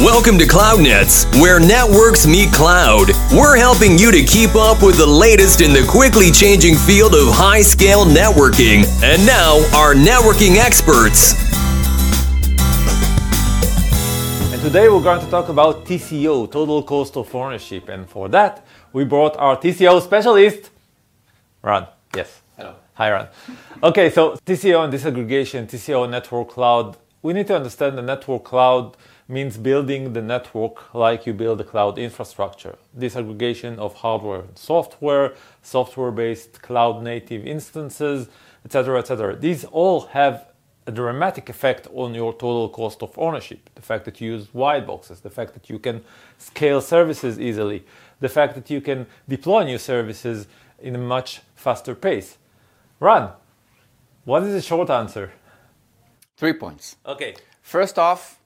Welcome to CloudNets, where networks meet cloud. We're helping you to keep up with the latest in the quickly changing field of high scale networking. And now, our networking experts. And today we're going to talk about TCO, total cost of ownership. And for that, we brought our TCO specialist, Ron. Yes. Hello. Hi, Ron. Okay, so TCO and disaggregation, TCO network cloud. We need to understand the network cloud means building the network like you build a cloud infrastructure. Disaggregation of hardware and software, software based cloud native instances, etc. etc. These all have a dramatic effect on your total cost of ownership. The fact that you use white boxes, the fact that you can scale services easily, the fact that you can deploy new services in a much faster pace. Ron! what is the short answer? Three points. Okay. First off,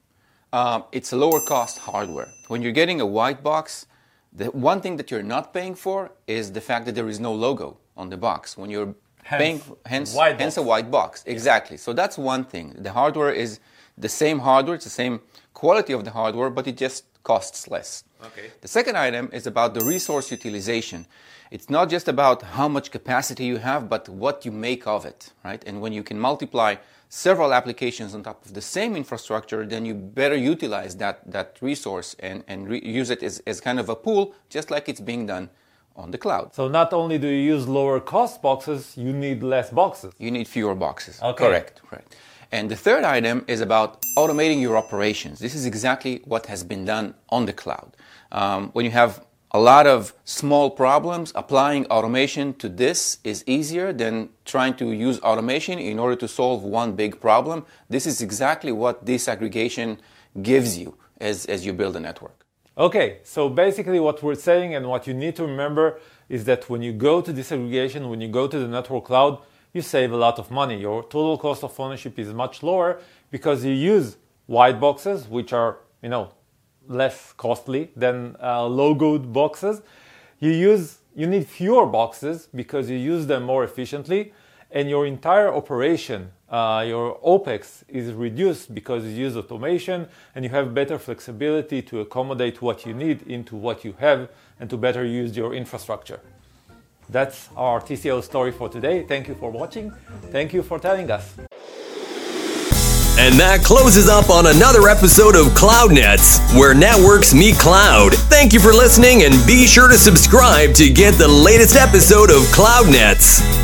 um, it's a lower cost hardware. When you're getting a white box, the one thing that you're not paying for is the fact that there is no logo on the box. When you're Hence, paying, hence, white hence a white box. Exactly. So that's one thing. The hardware is the same hardware, it's the same quality of the hardware, but it just costs less. Okay. The second item is about the resource utilization. It's not just about how much capacity you have, but what you make of it, right? And when you can multiply several applications on top of the same infrastructure, then you better utilize that, that resource and, and re- use it as, as kind of a pool, just like it's being done on the cloud. So not only do you use lower cost boxes, you need less boxes. You need fewer boxes. Okay. Correct, correct. And the third item is about automating your operations. This is exactly what has been done on the cloud. Um, when you have a lot of small problems, applying automation to this is easier than trying to use automation in order to solve one big problem. This is exactly what disaggregation gives you as, as you build a network. Okay, so basically what we're saying and what you need to remember is that when you go to disaggregation, when you go to the network cloud, you save a lot of money. Your total cost of ownership is much lower because you use white boxes, which are, you know, less costly than uh, logoed boxes. You use you need fewer boxes because you use them more efficiently, and your entire operation, uh, your OPEX, is reduced because you use automation and you have better flexibility to accommodate what you need into what you have and to better use your infrastructure. That's our TCO story for today. Thank you for watching. Thank you for telling us. And that closes up on another episode of CloudNets, where networks meet cloud. Thank you for listening and be sure to subscribe to get the latest episode of CloudNets.